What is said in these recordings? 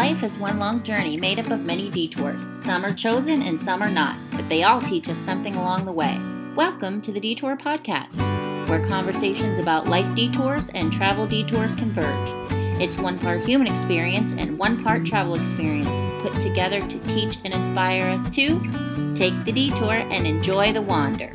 Life is one long journey made up of many detours. Some are chosen and some are not, but they all teach us something along the way. Welcome to the Detour Podcast, where conversations about life detours and travel detours converge. It's one part human experience and one part travel experience put together to teach and inspire us to take the detour and enjoy the wander.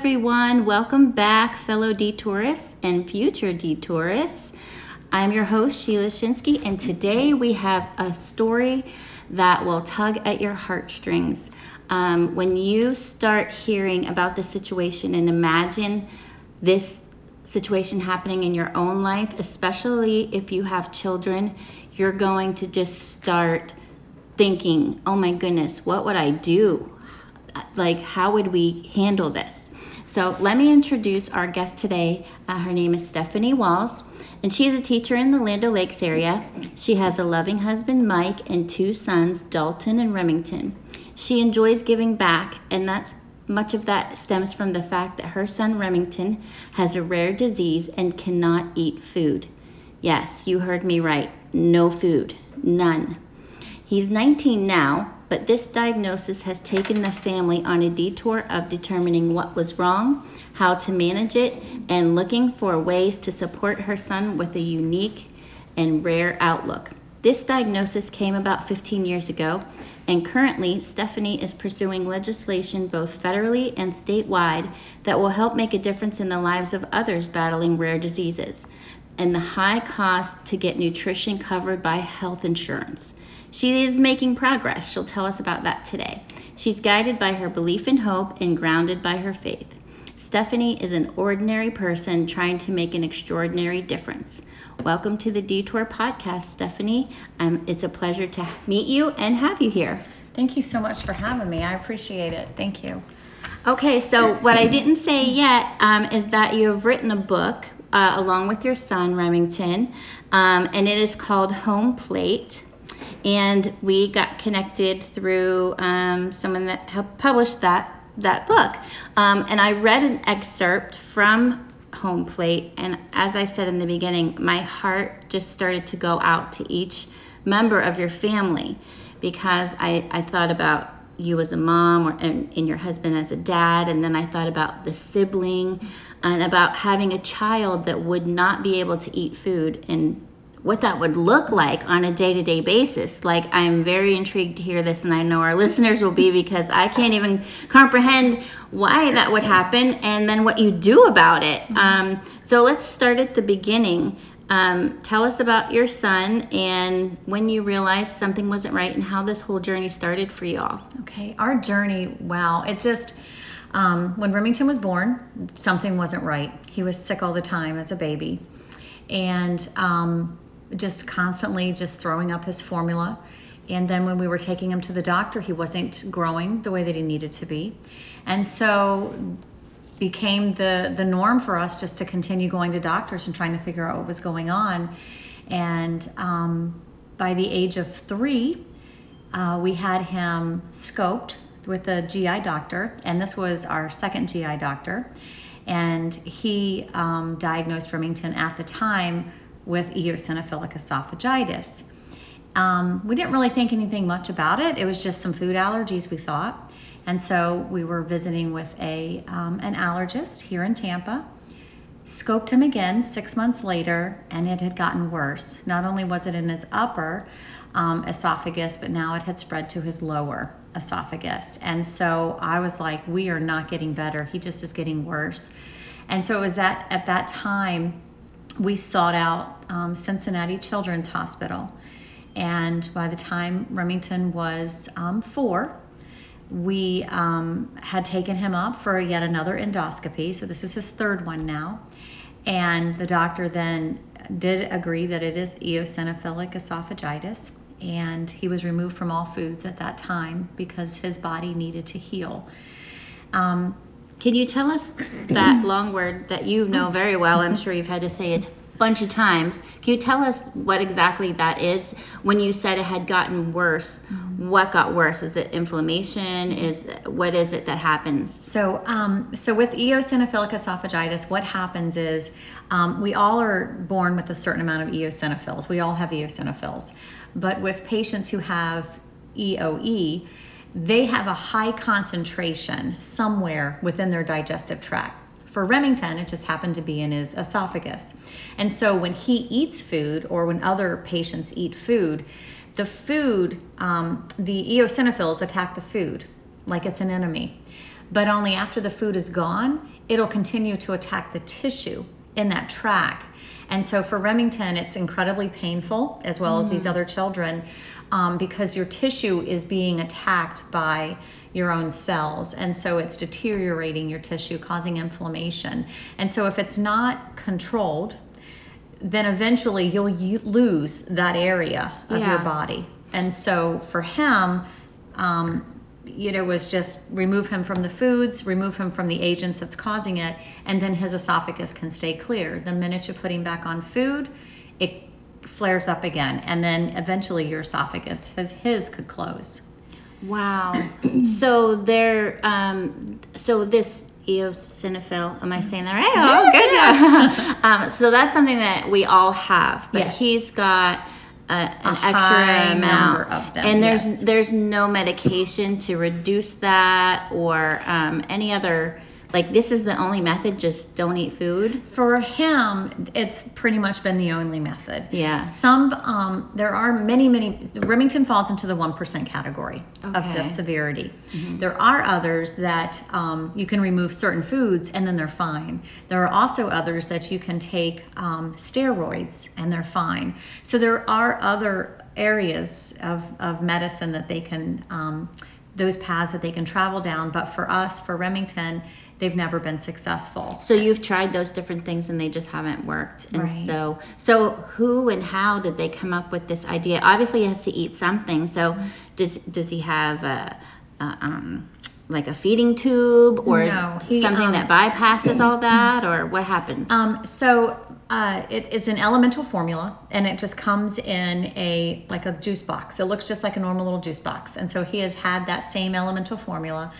Everyone. Welcome back, fellow detourists and future detourists. I'm your host, Sheila Shinsky, and today we have a story that will tug at your heartstrings. Um, when you start hearing about the situation and imagine this situation happening in your own life, especially if you have children, you're going to just start thinking, oh my goodness, what would I do? Like, how would we handle this? So, let me introduce our guest today. Uh, her name is Stephanie Walls and she is a teacher in the Land Lakes area. She has a loving husband, Mike, and two sons, Dalton and Remington. She enjoys giving back, and that's much of that stems from the fact that her son Remington has a rare disease and cannot eat food. Yes, you heard me right. No food. None. He's 19 now, but this diagnosis has taken the family on a detour of determining what was wrong how to manage it, and looking for ways to support her son with a unique and rare outlook. This diagnosis came about 15 years ago, and currently, Stephanie is pursuing legislation both federally and statewide that will help make a difference in the lives of others battling rare diseases and the high cost to get nutrition covered by health insurance. She is making progress. She'll tell us about that today. She's guided by her belief in hope and grounded by her faith. Stephanie is an ordinary person trying to make an extraordinary difference. Welcome to the Detour Podcast, Stephanie. Um, it's a pleasure to meet you and have you here. Thank you so much for having me. I appreciate it. Thank you. Okay, so what I didn't say yet um, is that you have written a book uh, along with your son, Remington, um, and it is called Home Plate. And we got connected through um, someone that helped publish that that book. Um, and I read an excerpt from Home Plate, and as I said in the beginning, my heart just started to go out to each member of your family because I, I thought about you as a mom or and, and your husband as a dad and then i thought about the sibling and about having a child that would not be able to eat food and what that would look like on a day to day basis. Like, I'm very intrigued to hear this, and I know our listeners will be because I can't even comprehend why that would happen and then what you do about it. Mm-hmm. Um, so, let's start at the beginning. Um, tell us about your son and when you realized something wasn't right and how this whole journey started for you all. Okay, our journey, wow, it just. Um, when Remington was born, something wasn't right. He was sick all the time as a baby. And um, just constantly just throwing up his formula. And then when we were taking him to the doctor, he wasn't growing the way that he needed to be. And so became the the norm for us just to continue going to doctors and trying to figure out what was going on. And um, by the age of three, uh, we had him scoped with a GI doctor, and this was our second GI doctor. And he um, diagnosed Remington at the time with eosinophilic esophagitis. Um, we didn't really think anything much about it. It was just some food allergies, we thought. And so we were visiting with a, um, an allergist here in Tampa. Scoped him again six months later, and it had gotten worse. Not only was it in his upper um, esophagus, but now it had spread to his lower esophagus. And so I was like, we are not getting better. He just is getting worse. And so it was that at that time we sought out um, Cincinnati Children's Hospital. And by the time Remington was um, four, we um, had taken him up for yet another endoscopy. So this is his third one now. And the doctor then did agree that it is eosinophilic esophagitis. And he was removed from all foods at that time because his body needed to heal. Um, Can you tell us that long word that you know very well? I'm sure you've had to say it a bunch of times. Can you tell us what exactly that is? When you said it had gotten worse, what got worse? Is it inflammation? Is what is it that happens? So, um, so with eosinophilic esophagitis, what happens is um, we all are born with a certain amount of eosinophils. We all have eosinophils, but with patients who have EOE, they have a high concentration somewhere within their digestive tract. For Remington, it just happened to be in his esophagus. And so when he eats food or when other patients eat food, the food, um, the eosinophils attack the food like it's an enemy. But only after the food is gone, it'll continue to attack the tissue in that tract. And so for Remington, it's incredibly painful, as well as these other children, um, because your tissue is being attacked by your own cells. And so it's deteriorating your tissue, causing inflammation. And so if it's not controlled, then eventually you'll lose that area of your body. And so for him, um, you know, was just remove him from the foods, remove him from the agents that's causing it, and then his esophagus can stay clear. The minute you put him back on food, it flares up again, and then eventually your esophagus, his his could close. Wow. so there, um, so this eosinophil, am I saying that right? Oh, good. Yeah. um, so that's something that we all have, but Yes. he's got a, an A extra amount, of them, and there's yes. there's no medication to reduce that or um, any other. Like this is the only method. Just don't eat food. For him, it's pretty much been the only method. Yeah. Some, um, there are many, many, Remington falls into the 1% category of Okay. the severity. There are others that um, you can remove certain foods and then they're fine. There are also others that you can take um, steroids and they're fine. So there are other areas of, of medicine that they can, um, those paths that they can travel down. But for us, for Remington, they've never been successful. So you've tried those different things and they just haven't worked. And Right. so so who and how did they come up with this idea? Obviously he has to eat something. So does does he have a, a um like a feeding tube or No, he, something um, that bypasses all that or what happens? Um, so uh, it, it's an elemental formula, and it just comes in a like a juice box. It looks just like a normal little juice box, and so he has had that same elemental formula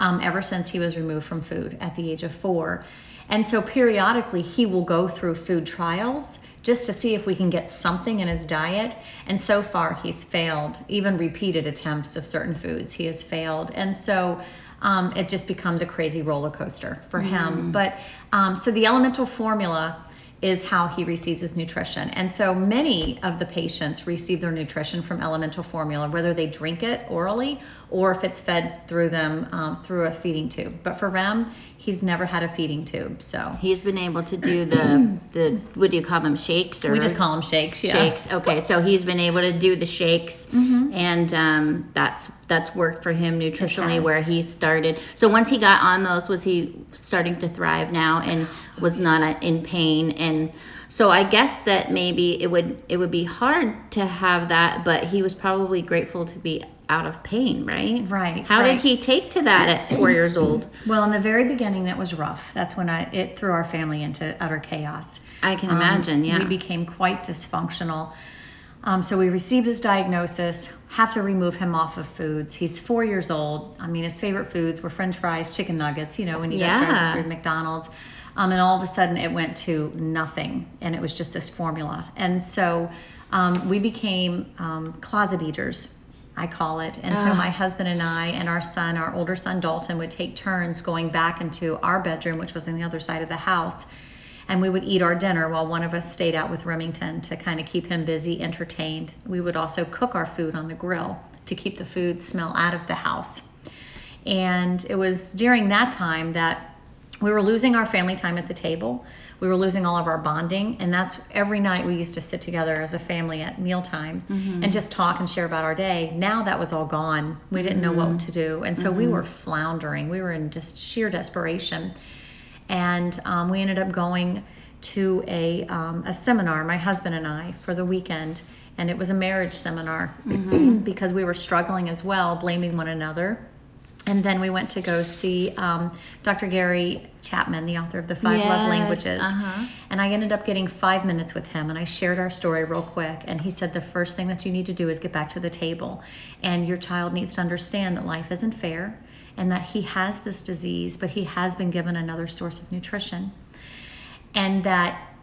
um, ever since he was removed from food at the age of four. And so periodically he will go through food trials just to see if we can get something in his diet. And so far he's failed, even repeated attempts of certain foods, he has failed. And so um, it just becomes a crazy roller coaster for him. But um, so the elemental formula is how he receives his nutrition. And so many of the patients receive their nutrition from elemental formula, whether they drink it orally or if it's fed through them um, through a feeding tube. But for Rem, he's never had a feeding tube. So He's been able to do the the what do you call them shakes or we just call them shakes. Yeah. shakes. Okay, so he's been able to do the shakes, and um, that's that's worked for him nutritionally. Where he started. So once he got on those, was he starting to thrive now and was not uh, in pain? And so I guess that maybe it would it would be hard to have that, but he was probably grateful to be out of pain, right? Right, How right. did he take to that at four years old? Well, in the very beginning, that was rough. That's when I it threw our family into utter chaos. I can Um, imagine. Yeah. We became quite dysfunctional. Um, so we received his diagnosis, have to remove him off of foods. He's four years old. I mean, his favorite foods were french fries, chicken nuggets, you know, when you got Yeah. drive through McDonald's. Um, and all of a sudden it went to nothing. And it was just this formula. And so um, we became um, closet eaters. I call it. And so my husband and I and our son, our older son Dalton, would take turns going back into our bedroom, which was on the other side of the house and we would eat our dinner while one of us stayed out with Remington to kind of keep him busy, entertained. We would also cook our food on the grill to keep the food smell out of the house. And it was during that time that we were losing our family time at the table. We were losing all of our bonding, and that's every night we used to sit together as a family at mealtime and just talk and share about our day. Now that was all gone. We didn't know what to do, and so we were floundering. We were in just sheer desperation. And um, we ended up going to a, um, a seminar my husband and i for the weekend. And it was a marriage seminar because we were struggling as well blaming one another And then we went to go see um, Dr. Gary Chapman, the author of the Five Love Languages. uh-huh. And I ended up getting five minutes with him, and I shared our story real quick. And he said the first thing that you need to do is get back to the table, and your child needs to understand that life isn't fair, and that he has this disease, but he has been given another source of nutrition, and that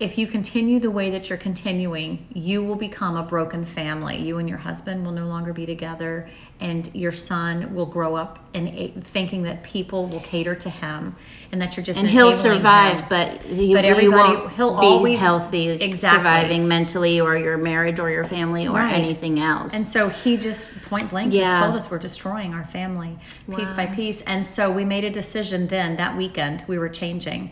if you continue the way that you're continuing, you will become a broken family. You and your husband will no longer be together, and your son will grow up and thinking that people will cater to him, and that you're just and he'll survive, him. but he, But everybody- won't he'll be always- healthy, Exactly. surviving mentally, or your marriage, or your family, or Right. anything else. And so he just point blank Yeah. just told us we're destroying our family piece by piece. And so we made a decision then that weekend we were changing.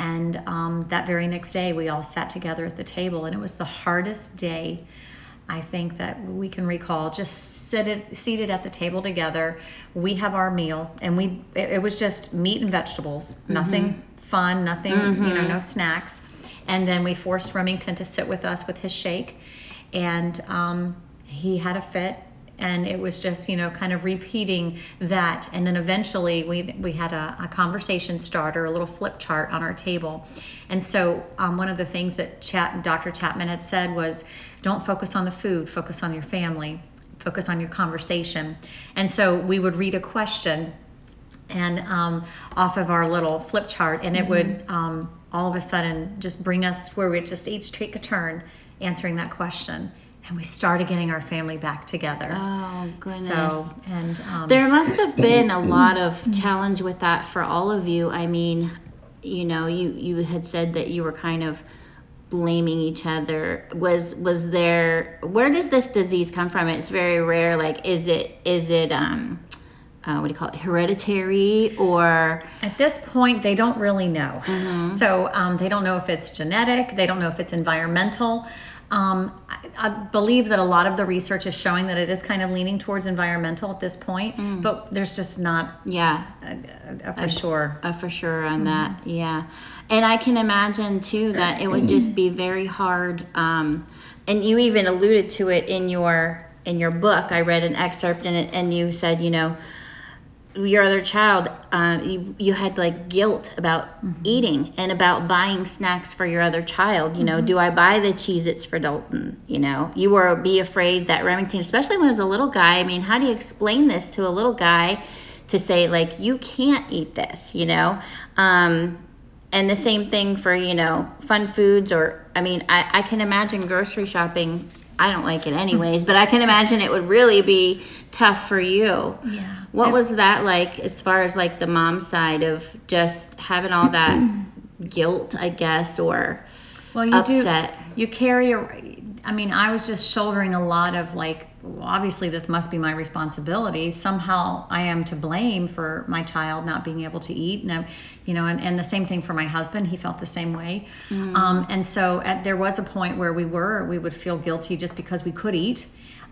And um, that very next day we all sat together at the table, and it was the hardest day I think that we can recall. Just seated seated at the table together, we have our meal, and we it, it was just meat and vegetables, nothing fun, nothing you know, no snacks. And then we forced Remington to sit with us with his shake, and um, he had a fit and it was just you know kind of repeating that. And then eventually we we had a, a conversation starter a little flip chart on our table. And so um, one of the things that Chat, dr chapman had said was don't focus on the food focus on your family focus on your conversation. And so we would read a question and um, off of our little flip chart, and it would um, all of a sudden just bring us where we just each take a turn answering that question, and we started getting our family back together. oh so goodness. and um, There must have been a lot of challenge with that for all of you. I mean, you know, you you had said that you were kind of blaming each other. Was was there where does this disease come from? It's very rare. Like is it is it um uh, what do you call it hereditary or At this point, they don't really know. So um, they don't know if it's genetic, they don't know if it's environmental. Um, I, I believe that a lot of the research is showing that it is kind of leaning towards environmental at this point, but there's just not yeah. a, a, a for sure. uh, for sure on that yeah. And i can imagine too that it would just be very hard um, and you even alluded to it in your in your book. I read an excerpt in it and you said you know your other child uh, you, you had like guilt about eating and about buying snacks for your other child you know do i buy the cheez its for dalton you know? You were be afraid that remington especially when he was a little guy i mean how do you explain this to a little guy to say like you can't eat this you know? Um, and the same thing for you know fun foods or i mean I, I can imagine grocery shopping i don't like it anyways but i can imagine it would really be tough for you Yeah. what was that like as far as like the mom side of just having all that guilt i guess or well you upset. do you carry a i mean i was just shouldering a lot of like well, obviously this must be my responsibility. Somehow i am to blame for my child not being able to eat. And I, you know and, and the same thing for my husband. He felt the same way. Um, and so at, there was a point where we were we would feel guilty just because we could eat.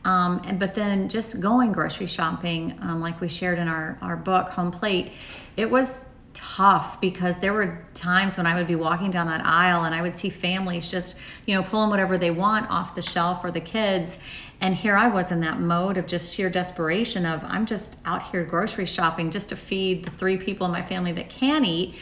Um, and, but then just going grocery shopping um, like we shared in our, our book home plate it was tough because there were times when I would be walking down that aisle and I would see families just, you know, pulling whatever they want off the shelf for the kids. And here I was in that mode of just sheer desperation of I'm just out here grocery shopping just to feed the three people in my family that can eat.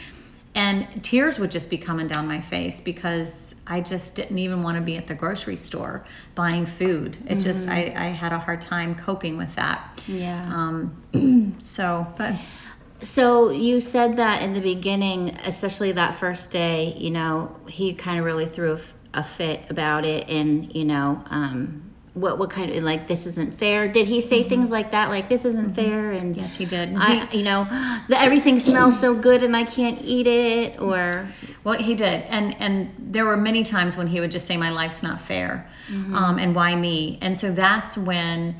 And tears would just be coming down my face because I just didn't even want to be at the grocery store buying food. It just, I, I had a hard time coping with that. yeah Um, so, but So you said that in the beginning, especially that first day, you know, he kind of really threw a fit about it, and you know, um, what what kind of like this isn't fair? Did he say mm-hmm. things like that, like this isn't mm-hmm. fair? And yes, he did. I, mm-hmm. you know, the, everything smells so good and I can't eat it, or Well, he did, and and there were many times when he would just say, "My life's not fair," um, and why me? And so that's when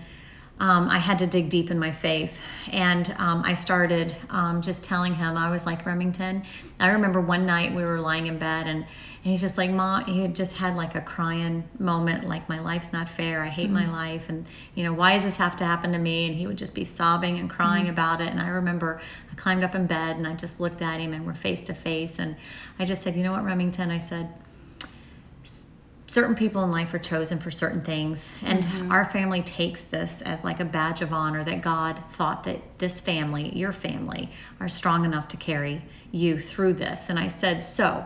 um, I had to dig deep in my faith, and um, I started um, just telling him I was like Remington. I remember one night we were lying in bed, and, and he's just like, "Mom," he had just had like a crying moment, like, "My life's not fair. I hate my life, and you know, why does this have to happen to me?" And he would just be sobbing and crying about it. And I remember I climbed up in bed and I just looked at him, and we're face to face, and I just said, "You know what, Remington?" I said. Certain people in life are chosen for certain things. And mm-hmm. our family takes this as like a badge of honor that god thought that this family your family are strong enough to carry you through this. And i said so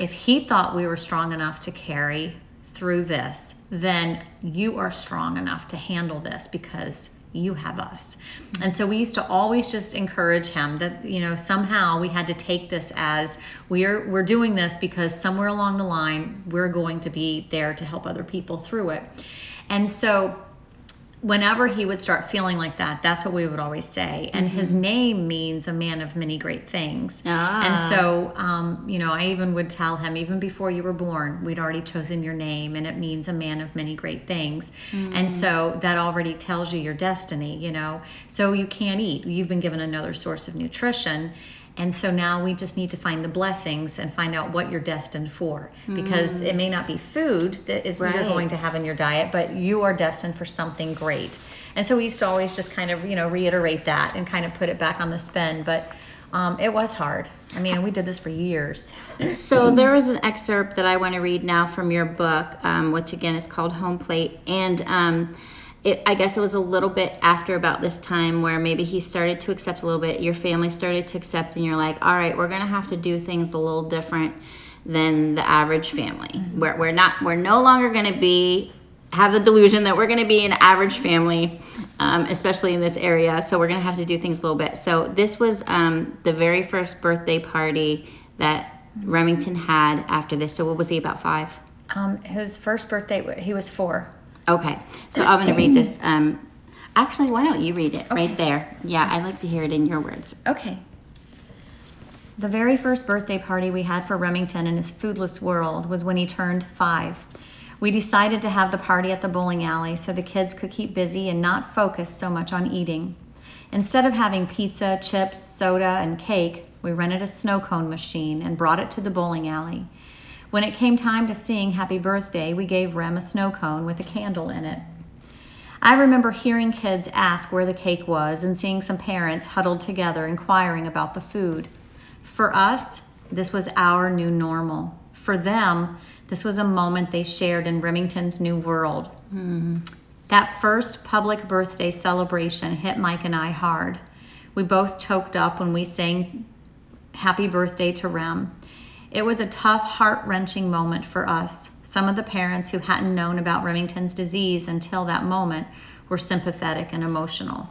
if he thought we were strong enough to carry through this then you are strong enough to handle this because you have us. And so we used to always just encourage him that you know somehow we had to take this as we're we're doing this because somewhere along the line we're going to be there to help other people through it. And so whenever he would start feeling like that, that's what we would always say. And his name means a man of many great things. Ah. And so, um, you know, I even would tell him, even before you were born, we'd already chosen your name, and it means a man of many great things. And so that already tells you your destiny, you know. So you can't eat. You've been given another source of nutrition. And so now we just need to find the blessings and find out what you're destined for. Because it may not be food that is what you're going to have in your diet, but you are destined for something great. And so we used to always just kind of, you know, reiterate that and kind of put it back on the spin. But um, it was hard. I mean, we did this for years. So there was an excerpt that I want to read now from your book, um, which again is called Home Plate, and um, it, I guess it was a little bit after about this time where maybe he started to accept a little bit. Your family started to accept, and you're like, all right, we're gonna have to do things a little different than the average family. We're, we're not, we're no longer gonna be have the delusion that we're going to be an average family, um, especially in this area. So we're going to have to do things a little bit. So this was um, the very first birthday party that Remington had after this. So what was he about five? Um, his first birthday, he was four. Okay. So I'm going to read this. Um, actually, why don't you read it right there? Yeah, I'd like to hear it in your words. Okay. The very first birthday party we had for Remington in his foodless world was when he turned five. We decided to have the party at the bowling alley so the kids could keep busy and not focus so much on eating. Instead of having pizza, chips, soda, and cake, we rented a snow cone machine and brought it to the bowling alley. When it came time to sing Happy Birthday, we gave Rem a snow cone with a candle in it. I remember hearing kids ask where the cake was and seeing some parents huddled together inquiring about the food. For us, this was our new normal. For them, this was a moment they shared in Remington's new world. Hmm. That first public birthday celebration hit Mike and I hard. We both choked up when we sang Happy Birthday to Rem. It was a tough, heart wrenching moment for us. Some of the parents who hadn't known about Remington's disease until that moment were sympathetic and emotional.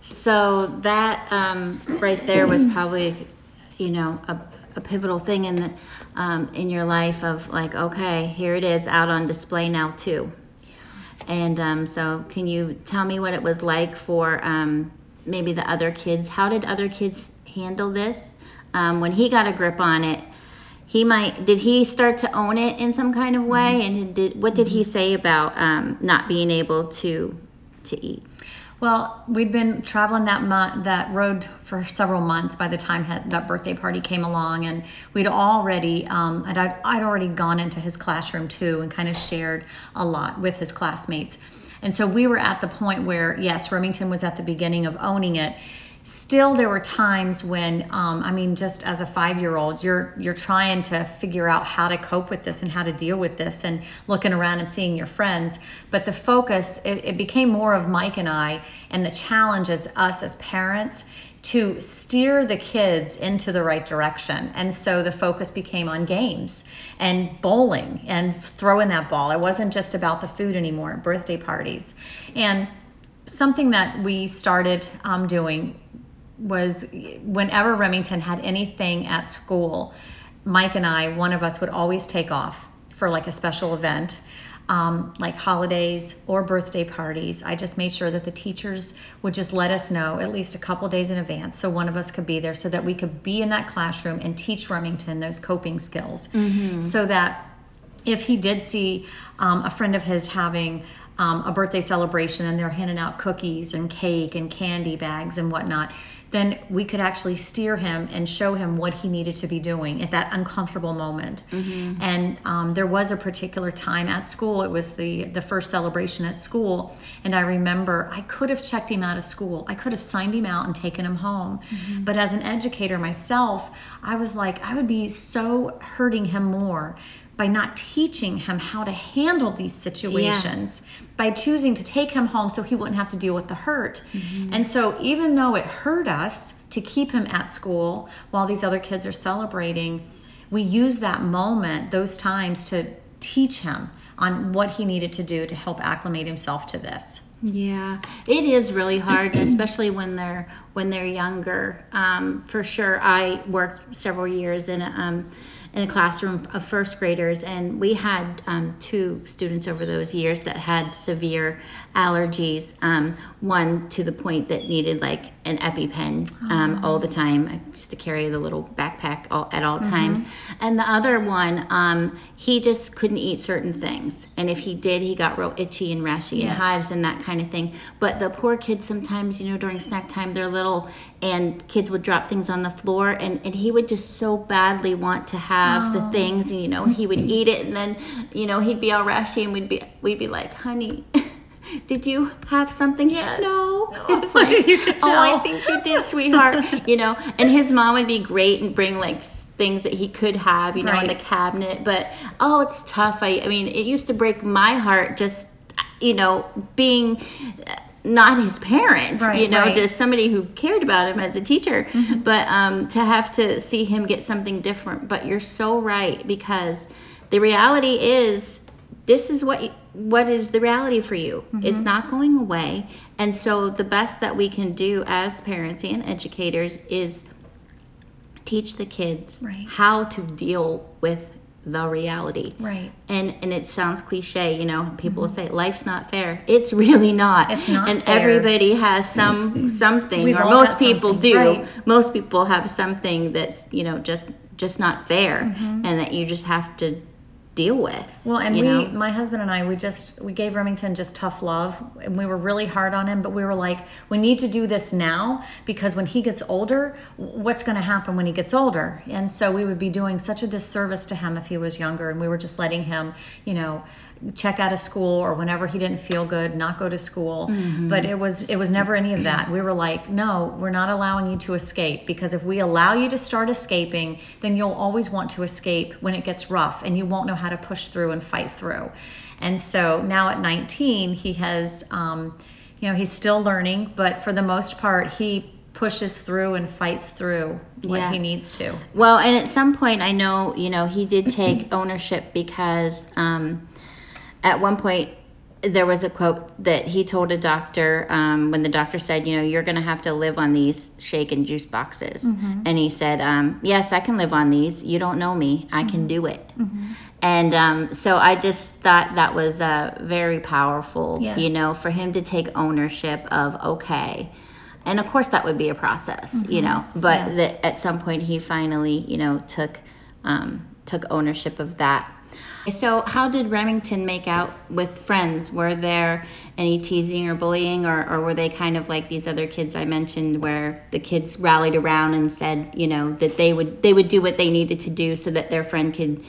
So that um, right there was probably, you know, a, a pivotal thing in the um, in your life of like, okay, here it is out on display now too. And um, so, can you tell me what it was like for um, maybe the other kids? How did other kids handle this um, when he got a grip on it? He might did he start to own it in some kind of way? And did what did he say about um, not being able to to eat? Well, we'd been traveling that month, that road for several months by the time that birthday party came along, and we'd already, um, and I'd, I'd already gone into his classroom too, and kind of shared a lot with his classmates, and so we were at the point where, yes, Remington was at the beginning of owning it. Still, there were times when, um, I mean, just as a five-year-old, you're you're trying to figure out how to cope with this and how to deal with this, and looking around and seeing your friends. But the focus, it, it became more of Mike and I, and the challenge as us as parents to steer the kids into the right direction. And so the focus became on games and bowling and throwing that ball. It wasn't just about the food anymore, birthday parties, and something that we started um, doing was whenever Remington had anything at school, Mike and I, one of us would always take off for like a special event, um, like holidays or birthday parties. I just made sure that the teachers would just let us know at least a couple days in advance so one of us could be there so that we could be in that classroom and teach Remington those coping skills so that if he did see um, a friend of his having um, a birthday celebration and they're handing out cookies and cake and candy bags and whatnot, then we could actually steer him and show him what he needed to be doing at that uncomfortable moment. And um, there was a particular time at school; it was the the first celebration at school, and I remember I could have checked him out of school. I could have signed him out and taken him home, but as an educator myself, I was like, I would be so hurting him more by not teaching him how to handle these situations, by choosing to take him home so he wouldn't have to deal with the hurt. And so, even though it hurt us to keep him at school while these other kids are celebrating, we use that moment, those times, to teach him on what he needed to do to help acclimate himself to this. Yeah, it is really hard, especially when they're when they're younger. Um, for sure, I worked several years in a, um, in a classroom of first graders, and we had um, two students over those years that had severe allergies. Um, one to the point that needed like an EpiPen um, all the time. I used to carry the little backpack all, at all times, and the other one, um, he just couldn't eat certain things, and if he did, he got real itchy and rashy and hives and that kind of thing. But the poor kids sometimes, you know, during snack time, they're little and kids would drop things on the floor and, and he would just so badly want to have the things and you know, he would eat it and then, you know, he'd be all rashy and we'd be we'd be like, honey, did you have something? Yes. No. No. It's like, oh, I think you did, sweetheart. you know, and his mom would be great and bring like things that he could have, you know, in the cabinet. But oh, it's tough. I, I mean, it used to break my heart just, you know, being uh, not his parent, Right, you know, right. just somebody who cared about him as a teacher. But um, to have to see him get something different. But you're so right because the reality is this is what what is the reality for you it's not going away and so the best that we can do as parents and educators is teach the kids Right. how to deal with the reality Right. and and it sounds cliche you know people will say life's not fair it's really not Mm-hmm. It's not and fair. everybody has some something We've or most people do right. most people have something that's you know just just not fair Mm-hmm. and that you just have to deal with Well, and we, know my husband and I, we just we gave Remington just tough love, and we were really hard on him. But we were like, we need to do this now because when he gets older, what's going to happen when he gets older? And so we would be doing such a disservice to him if he was younger, and we were just letting him, you know, check out of school or whenever he didn't feel good, not go to school. But it was it was never any of that. We were like, no, we're not allowing you to escape because if we allow you to start escaping, then you'll always want to escape when it gets rough and you won't know how to push through and fight through. And so now at 19, he has, um, you know, he's still learning, but for the most part, he pushes through and fights through what Yeah. he needs to. Well, and at some point, I know, you know, he did take ownership because um, at one point there was a quote that he told a doctor um, when the doctor said, you know, you're going to have to live on these shake and juice boxes. Mm-hmm. And he said, um, yes, I can live on these. You don't know me. I Mm-hmm. can do it. And um, so I just thought that was uh, very powerful, you know, for him to take ownership of, okay. And of course, that would be a process, you know, but Mm-hmm. Yes. that at some point he finally, you know, took um, took ownership of that. So, how did Remington make out with friends? Were there any teasing or bullying, or, or were they kind of like these other kids I mentioned, where the kids rallied around and said, you know, that they would they would do what they needed to do so that their friend could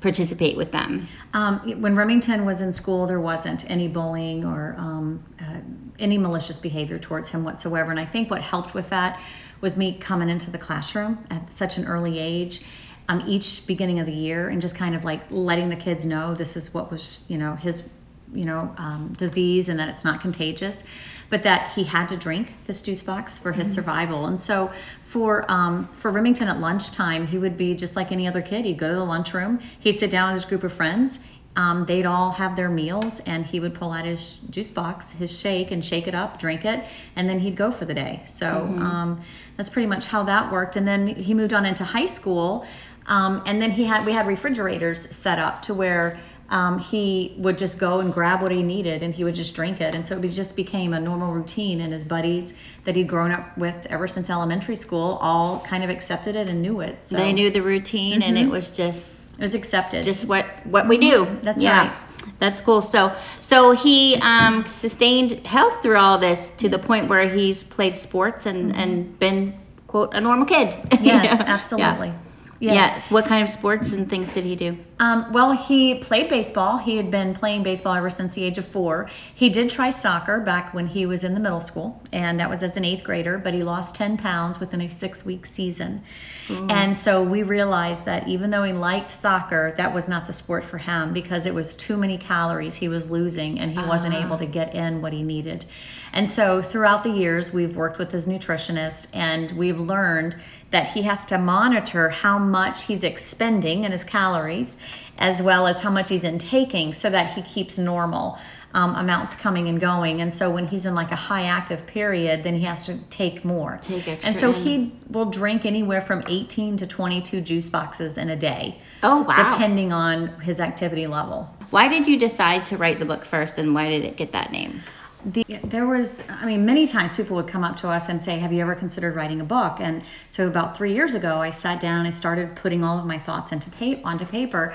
participate with them? Um, when Remington was in school, there wasn't any bullying or um, uh, any malicious behavior towards him whatsoever. And I think what helped with that was me coming into the classroom at such an early age. Um, each beginning of the year, and just kind of like letting the kids know this is what was, you know, his, you know, um, disease, and that it's not contagious, but that he had to drink this juice box for his survival. And so, for um, for Remington at lunchtime, he would be just like any other kid. He'd go to the lunchroom, he'd sit down with his group of friends, um, they'd all have their meals and he would pull out his juice box his shake and shake it up drink it and then he'd go for the day so um, that's pretty much how that worked and then he moved on into high school um, and then he had we had refrigerators set up to where um, he would just go and grab what he needed and he would just drink it and so it just became a normal routine and his buddies that he'd grown up with ever since elementary school all kind of accepted it and knew it so They knew the routine, and Mm-hmm. it was just it was accepted just what what we do. That's yeah. right. That's cool. So so he um, sustained health through all this to the point where he's played sports and and been quote a normal kid. yes Yeah. absolutely Yeah. Yes. What kind of sports and things did he do? Um, well, he played baseball. He had been playing baseball ever since the age of four. He did try soccer back when he was in the middle school, and that was as an eighth grader, but he lost 10 pounds within a six week season. And so we realized that even though he liked soccer, that was not the sport for him because it was too many calories he was losing and he wasn't able to get in what he needed. And so throughout the years, we've worked with his nutritionist and we've learned that he has to monitor how much he's expending in his calories as well as how much he's intaking so that he keeps normal um, amounts coming and going. And so when he's in like a high active period, then he has to take more. Take extra and so he will drink anywhere from 18 to 22 juice boxes in a day. Oh, wow. Depending on his activity level. Why did you decide to write the book first, and why did it get that name? The, there was, I mean, many times people would come up to us and say, Have you ever considered writing a book? And so about three years ago, I sat down and I started putting all of my thoughts into pa- onto paper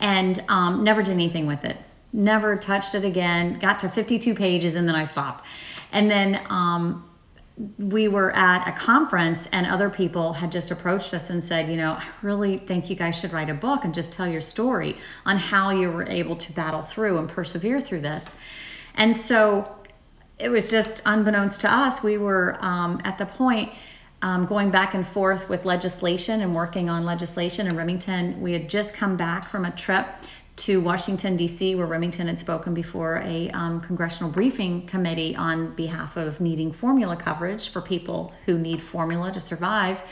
and um, never did anything with it. Never touched it again. Got to 52 pages and then I stopped. And then um, we were at a conference and other people had just approached us and said, you know, I really think you guys should write a book and just tell your story on how you were able to battle through and persevere through this. And so it was just unbeknownst to us, we were um, at the point um, going back and forth with legislation and working on legislation in Remington. We had just come back from a trip to Washington, D.C., where Remington had spoken before a um, congressional briefing committee on behalf of needing formula coverage for people who need formula to survive.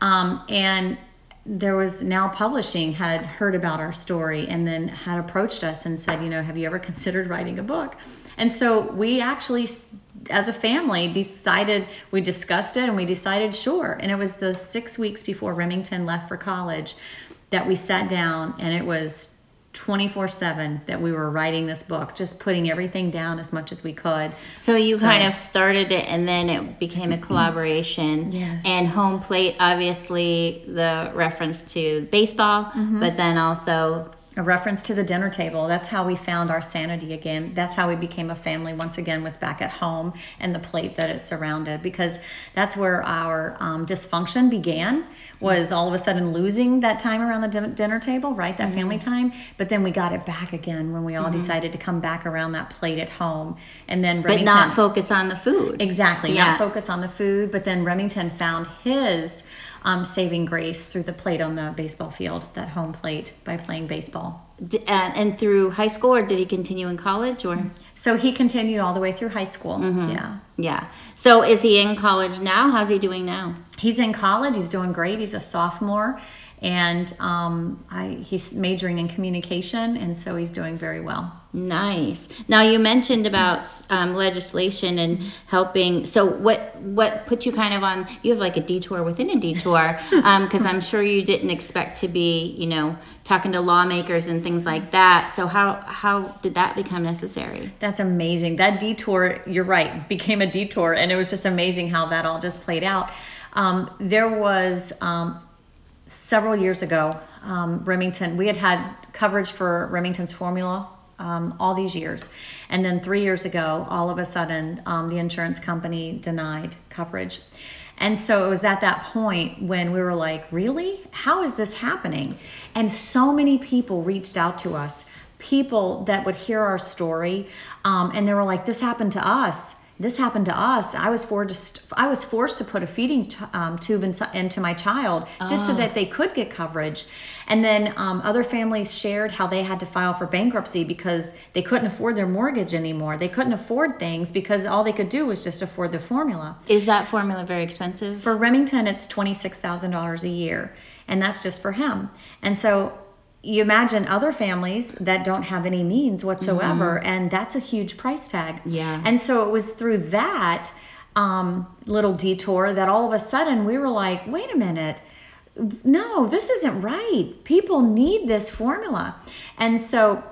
Um, and there was now publishing had heard about our story and then had approached us and said, you know, have you ever considered writing a book? And so we actually, as a family, decided, we discussed it and we decided, sure. And it was the six weeks before Remington left for college that we sat down and it was 24 7 that we were writing this book, just putting everything down as much as we could. So you So- kind of started it, and then it became a collaboration. Yes. And home plate, obviously, the reference to baseball, Mm-hmm. but then also a reference to the dinner table. That's how we found our sanity again. That's how we became a family once again was back at home and the plate that it surrounded because that's where our um, dysfunction began was all of a sudden losing that time around the din- dinner table right? That family time. But then we got it back again when we all decided to come back around that plate at home. And then but not focus on the food. Exactly. Yeah. Not focus on the food, but then Remington found his um, saving grace through the plate on the baseball field, that home plate, by playing baseball. D- uh, and through high school, or did he continue in college, or? So he continued all the way through high school. Mm-hmm. Yeah. Yeah. So is he in college now? How's he doing now? He's in college. He's doing great. He's a sophomore. And um, I, he's majoring in communication, and so he's doing very well. Nice. Now you mentioned about um, legislation and helping. So what what put you kind of on? You have like a detour within a detour because I'm sure you didn't expect to be, you know, talking to lawmakers and things like that. So how how did that become necessary? That's amazing. That detour, you're right, became a detour, and it was just amazing how that all just played out. Um, there was um, several years ago, um, Remington, we had had coverage for Remington's formula um, all these years. And then three years ago, all of a sudden, um, the insurance company denied coverage. And so it was at that point when we were like, really? How is this happening? And so many people reached out to us, people that would hear our story, um, and they were like, this happened to us this happened to us. I was forced. I was forced to put a feeding t- um, tube in, into my child just so that they could get coverage. And then um, other families shared how they had to file for bankruptcy because they couldn't afford their mortgage anymore. They couldn't afford things because all they could do was just afford the formula. Is that formula very expensive? For Remington, it's twenty six thousand dollars a year, and that's just for him. And so you imagine other families that don't have any means whatsoever, and that's a huge price tag. Yeah. And so it was through that um, little detour that all of a sudden we were like, wait a minute. No, this isn't right. People need this formula. And so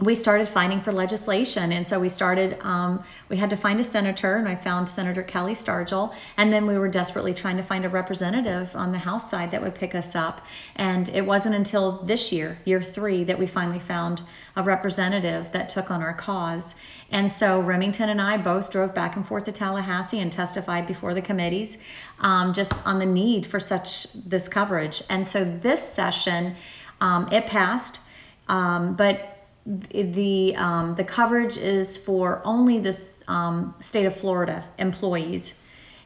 we started fighting for legislation. And so we started um, we had to find a senator and i found senator Kelli Stargel and then we were desperately trying to find a representative on the house side that would pick us up. And it wasn't until this year year three that we finally found a representative that took on our cause. And so remington and i both drove back and forth to tallahassee and testified before the committees um, just on the need for such this coverage. And so this session Um, it passed, um, but the um, the coverage is for only the um, state of Florida employees,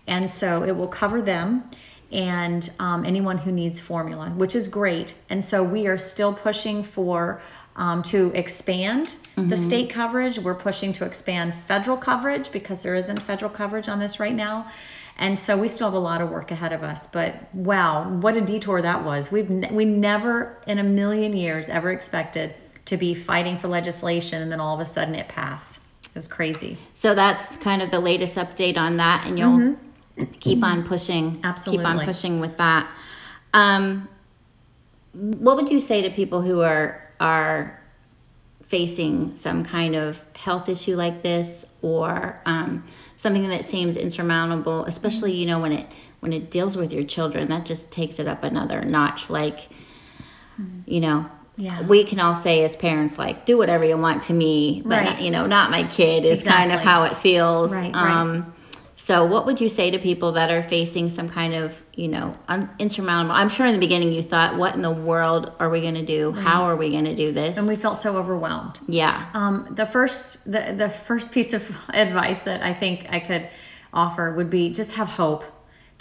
and so it will cover them and um, anyone who needs formula, which is great. And so we are still pushing for um, to expand the state coverage. We're pushing to expand federal coverage because there isn't federal coverage on this right now. And so we still have a lot of work ahead of us. But wow, what a detour that was. We've we never in a million years ever expected to be fighting for legislation and then all of a sudden it passed. It was crazy. So that's kind of the latest update on that, and you'll keep on pushing. Absolutely. Keep on pushing with that. Um, what would you say to people who are are facing some kind of health issue like this, or um, something that seems insurmountable? Especially, you know, when it when it deals with your children, that just takes it up another notch. Like, you know. Yeah. We can all say as parents, like, do whatever you want to me, but Right. you know, not my kid is kind of how it feels. Right, right. Um, so, what would you say to people that are facing some kind of, you know, un- insurmountable? I'm sure in the beginning you thought, "What in the world are we going to do? How are we going to do this?" And we felt so overwhelmed. yeah, Um, the first the, the first piece of advice that I think I could offer would be just have hope.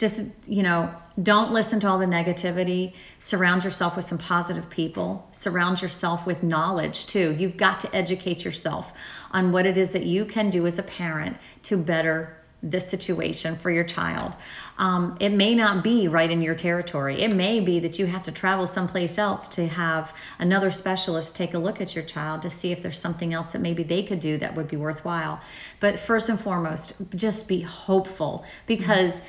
Just you know, don't listen to all the negativity. Surround yourself with some positive people. Surround yourself with knowledge too. You've got to educate yourself on what it is that you can do as a parent to better this situation for your child. Um, it may not be right in your territory. It may be that you have to travel someplace else to have another specialist take a look at your child to see if there's something else that maybe they could do that would be worthwhile. But first and foremost, just be hopeful because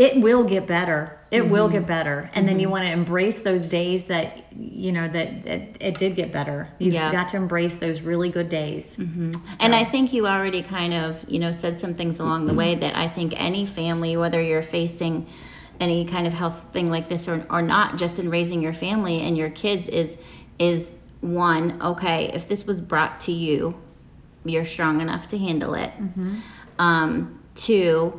it will get better. It will mm-hmm. get better. And then you mm-hmm. want to embrace those days that, you know, that, that it did get better. You've Yeah. got to embrace those really good days. Mm-hmm. and I think you already kind of, you know, said some things along the way that I think any family, whether you're facing any kind of health thing like this or, or not, just in raising your family and your kids, is is one okay. If this was brought to you, you're strong enough to handle it. Um, two,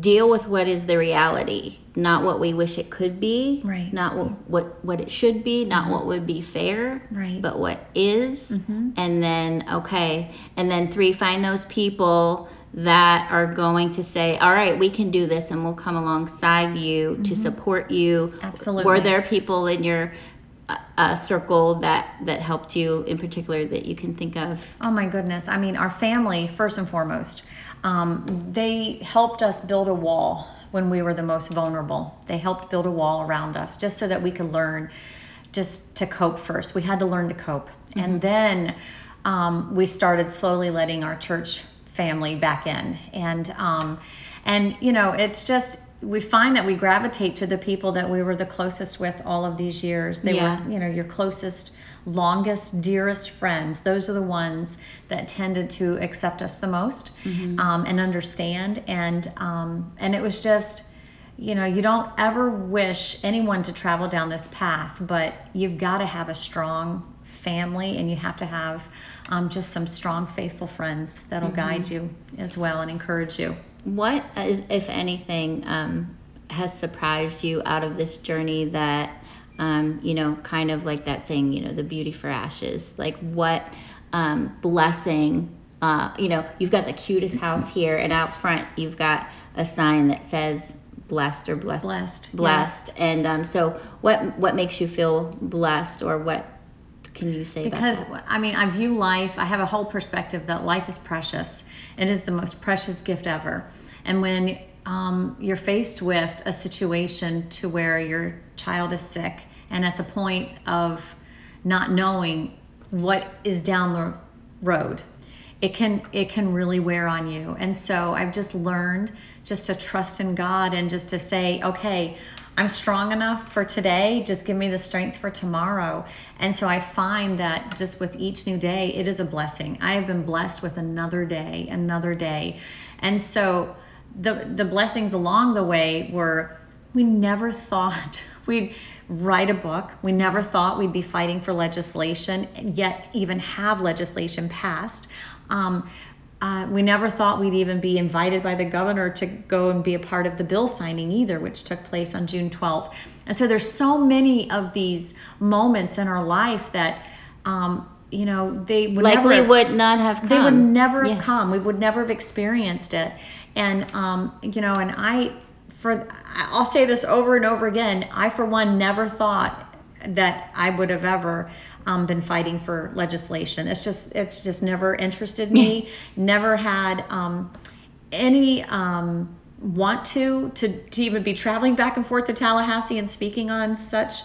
deal with what is the reality, not what we wish it could be, Right. Not what what, what it should be, not what would be fair, Right. But what is, and then okay, and then three, find those people that are going to say, all right, we can do this, and we'll come alongside you to support you. Absolutely. Were there people in your uh, uh, circle that that helped you in particular that you can think of? Oh my goodness. I mean, our family, first and foremost, um, they helped us build a wall when we were the most vulnerable. They helped build a wall around us just so that we could learn just to cope first. We had to learn to cope. And then um, we started slowly letting our church family back in. And, um, and you know, it's just, we find that we gravitate to the people that we were the closest with all of these years. They Yeah. were, you know, your closest, longest, dearest friends. Those are the ones that tended to accept us the most um, and understand. And um, and it was just, you know, you don't ever wish anyone to travel down this path, but you've got to have a strong family, and you have to have um, just some strong, faithful friends that'll guide you as well and encourage you. What is, if anything, um, has surprised you out of this journey that, um, you know, kind of like that saying, you know, the beauty for ashes? Like, what um, blessing, uh, you know, you've got the cutest house here, and out front, you've got a sign that says, blessed or blessed Blessed, blessed and um, so what what makes you feel blessed or what can you say because? I mean, I view life. I have a whole perspective that life is precious. It is the most precious gift ever. And when um, you're faced with a situation to where your child is sick and at the point of not knowing what is down the road, it can it can really wear on you. And so I've just learned just to trust in God and just to say, okay, I'm strong enough for today. Just give me the strength for tomorrow. And so I find that just with each new day, it is a blessing. I have been blessed with another day, another day. And so the the blessings along the way were we never thought we'd write a book. We never thought we'd be fighting for legislation, and yet even have legislation passed. Um, uh, we never thought we'd even be invited by the governor to go and be a part of the bill signing either, which took place on June 12th. And so there's so many of these moments in our life that, um, you know, they would never Likely have- would not have come. they would never have Yeah. come. We would never have experienced it. And um, you know, and I, for I'll say this over and over again. I, for one, never thought that I would have ever um, been fighting for legislation. It's just, it's just never interested me. never had um, any. Um, want to, to to even be traveling back and forth to Tallahassee and speaking on such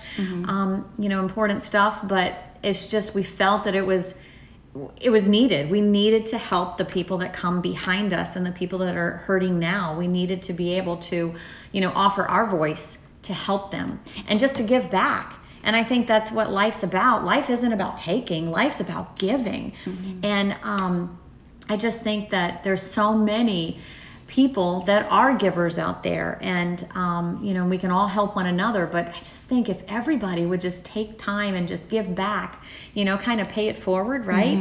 um, you know important stuff but it's just we felt that it was it was needed. We needed to help the people that come behind us and the people that are hurting now. We needed to be able to, you know, offer our voice to help them and just to give back. And I think that's what life's about. Life isn't about taking, life's about giving. And um, I just think that there's so many people that are givers out there and um, you know we can all help one another but i just think if everybody would just take time and just give back you know kind of pay it forward right?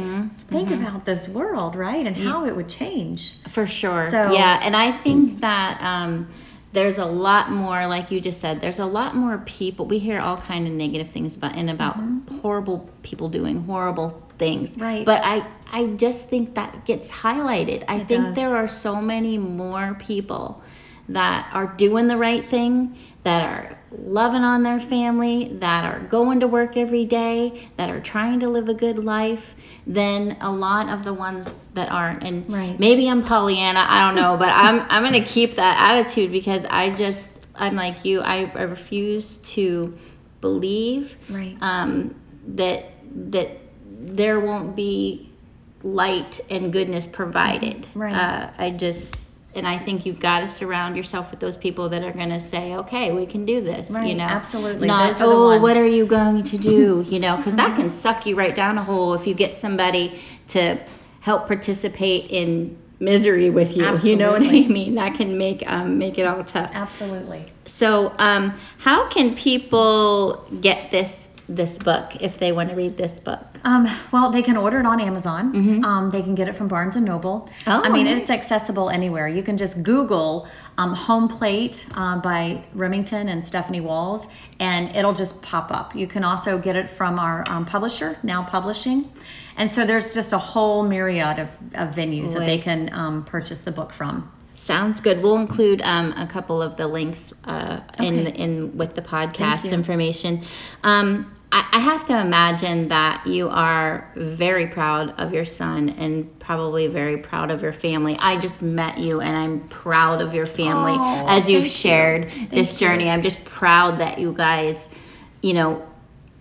Think about this world right and how it would change. For sure. So- yeah, and I think that um, there's a lot more, like you just said, there's a lot more people. We hear all kind of negative things about and about horrible people doing horrible things. Mm-hmm. Right. But I, I just think that gets highlighted. I It think does. there are so many more people that are doing the right thing, that are loving on their family, that are going to work every day, that are trying to live a good life, than a lot of the ones that aren't. And Right. maybe I'm Pollyanna, I don't know, but I'm I'm gonna keep that attitude because I just I'm like you. I, I refuse to believe Right. um, that that there won't be light and goodness provided. Right. Uh, I just and I think you've got to surround yourself with those people that are going to say, "Okay, we can do this." You know, absolutely. Not, are oh, what are you going to do? You know, because that can suck you right down a hole if you get somebody to help participate in misery with you. You know what I mean? That can make um, make it all tough. absolutely So, um, how can people get this this book if they want to read this book? Um, well, they can order it on Amazon. Um, they can get it from Barnes and Noble. Oh, I mean, nice. it's accessible anywhere. You can just Google um, "Home Plate" uh, by Remington and Stephanie Walls, and it'll just pop up. You can also get it from our um, publisher, Now Publishing, and so there's just a whole myriad of, of venues that they can um, purchase the book from. Sounds good. We'll include um, a couple of the links uh, in Okay. in with the podcast information. Um, I, I have to imagine that you are very proud of your son and probably very proud of your family. I just met you, and I'm proud of your family Oh, as you've thank you. shared this you. journey. I'm just proud that you guys, you know,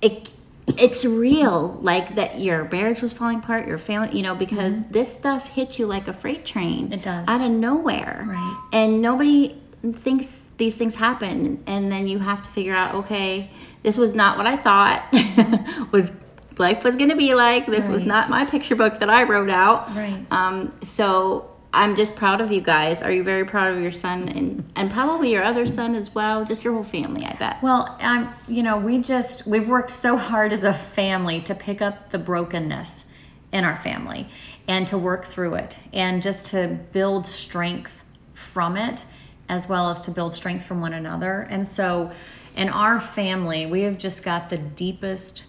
it it's real like that your marriage was falling apart your family you know because this stuff hits you like a freight train Mm-hmm. It does. out of nowhere Right. and nobody thinks these things happen and then you have to figure out okay this was not what i thought was life was going to be like this was not my picture book that i wrote out Right. um, so i'm just proud of you guys. Are you very proud of your son and and probably your other son as well? Just your whole family i bet. Well, um, you know, we just we've worked so hard as a family to pick up the brokenness in our family and to work through it and just to build strength from it as well as to build strength from one another. And so in our family, we have just got the deepest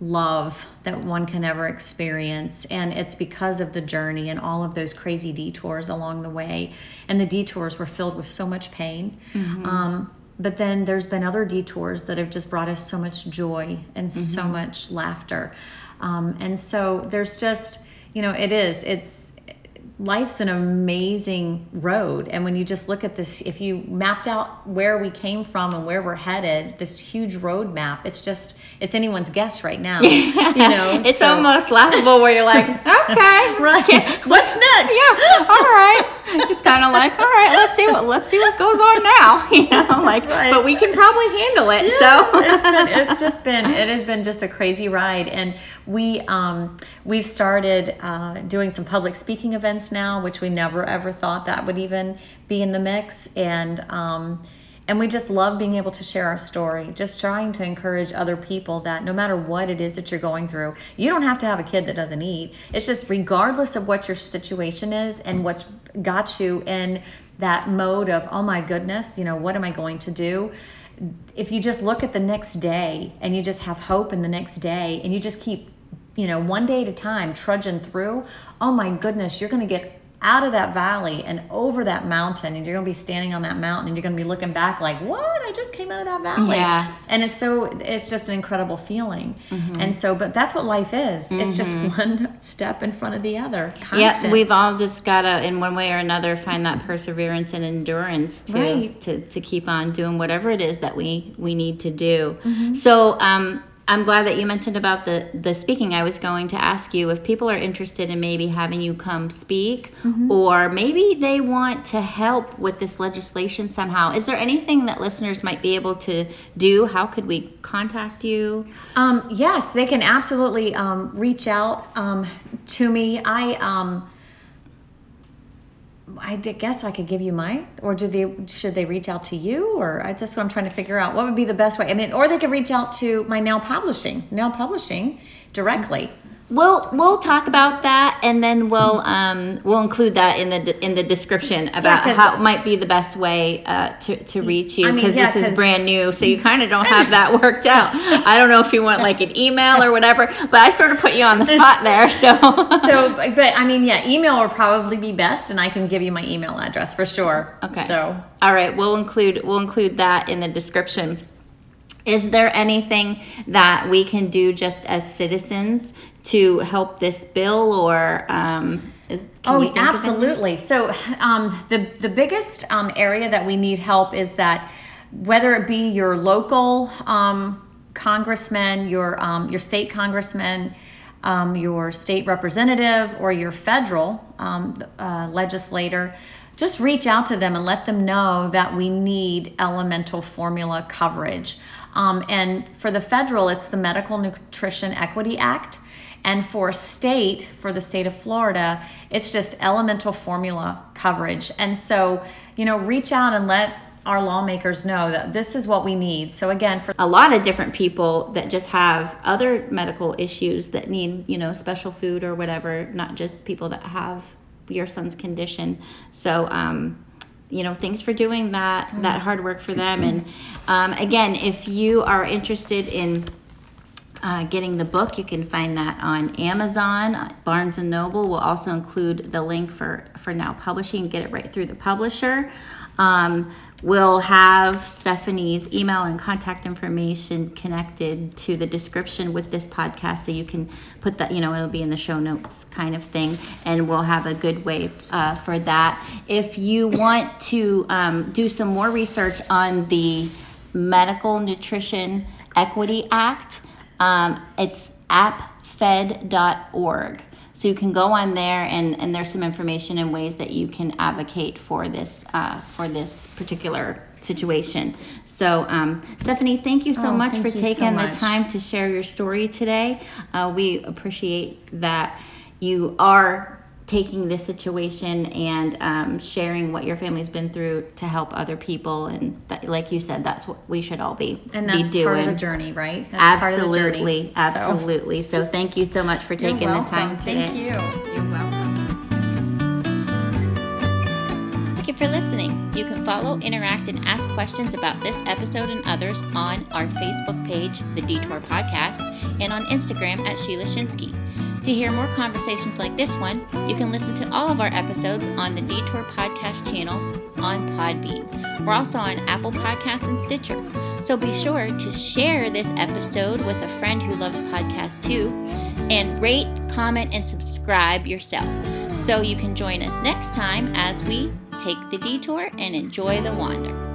love that one can ever experience. And it's because of the journey and all of those crazy detours along the way. And the detours were filled with so much pain. Um, but then there's been other detours that have just brought us so much joy and so much laughter. Um, and so there's just, you know, it is, it's, life's an amazing road. And when you just look at this if you mapped out where we came from and where we're headed this huge road map it's just it's anyone's guess right now you know? It's so- almost laughable where you're like okay right. what's next? Yeah all right. It's kind of like all right let's see what let's see what goes on now you know like Right. but we can probably handle it so. It's been it's just been it has been just a crazy ride. And we um we've started uh, doing some public speaking events now which we never ever thought that would even be in the mix and um and we just love being able to share our story, just trying to encourage other people that no matter what it is that you're going through, you don't have to have a kid that doesn't eat. It's just regardless of what your situation is and what's got you in that mode of, oh my goodness, you know, what am I going to do? If you just look at the next day and you just have hope in the next day and you just keep, you know, one day at a time trudging through, oh my goodness, you're going to get out of that valley and over that mountain and you're going to be standing on that mountain and you're going to be looking back like what i just came out of that valley Yeah. and it's so it's just an incredible feeling and so but that's what life is it's just one step in front of the other constant. Yeah, we've all just gotta, in one way or another, find that perseverance and endurance to Right. to, to keep on doing whatever it is that we we need to do. Mm-hmm. So, um, I'm glad that you mentioned about the the speaking. I was going to ask you if people are interested in maybe having you come speak, Mm-hmm. or maybe they want to help with this legislation somehow. Is there anything that listeners might be able to do? How could we contact you? Um, yes, they can absolutely um, reach out um, to me. I um, I guess I could give you my, or do they should they reach out to you, or that's what I'm trying to figure out. What would be the best way? I mean, or they could reach out to my now publishing, now publishing directly. We'll we'll talk about that, and then we'll um, we'll include that in the in the description about 'cause- how it might be the best way uh, to to reach you I mean, because yeah, this is brand new, so you kind of don't have that worked out. I don't know if you want like an email or whatever, but I sort of put you on the spot there. So So, but, but I mean, yeah, email will probably be best, and I can give you my email address for sure. Okay. So, all right, we'll include we'll include that in the description. Is there anything that we can do just as citizens to help this bill, or um, is, oh, you think of anything? absolutely. So, um, the the biggest um, area that we need help is that whether it be your local um, congressman, your um, your state congressman, um, your state representative, or your federal um, uh, legislator. Just reach out to them and let them know that we need elemental formula coverage. Um, and for the federal, it's the Medical Nutrition Equity Act. And for state, for the state of Florida, it's just elemental formula coverage. And so, you know, reach out and let our lawmakers know that this is what we need. So again, for a lot of different people that just have other medical issues that need you know special food or whatever not just people that have your son's condition so um, you know thanks for doing that that hard work for them and um, again if you are interested in uh, getting the book. You can find that on amazon. Barnes and noble will also include the link for for now publishing. Get it right through the publisher. Um, we'll have stephanie's email and contact information connected to the description with this podcast so you can put that you know it'll be in the show notes kind of thing and we'll have a good way uh, for that. If you want to um, do some more research on the medical nutrition equity act um, it's apfed.org. So you can go on there, and, and there's some information and ways that you can advocate for this uh, for this particular situation. So, um, Stephanie, thank you so Oh, much for you so taking the time to share your story today. Uh, we appreciate that you are taking this situation and um, sharing what your family's been through to help other people. And that, like you said, that's what we should all be and be that's doing. part of the journey, right? That's part of the Absolutely, journey. Absolutely. So, thank you so much for taking the welcome. time today. Thank you. You're welcome. Thank you for listening. You can follow, interact, and ask questions about this episode and others on our Facebook page, The Detour Podcast, and on Instagram at Sheila Shinsky. To hear more conversations like this one, you can listen to all of our episodes on the Detour Podcast channel on Podbean. We're also on Apple Podcasts and Stitcher. So be sure to share this episode with a friend who loves podcasts too, and rate, comment, and subscribe yourself so you can join us next time as we take the detour and enjoy the wander.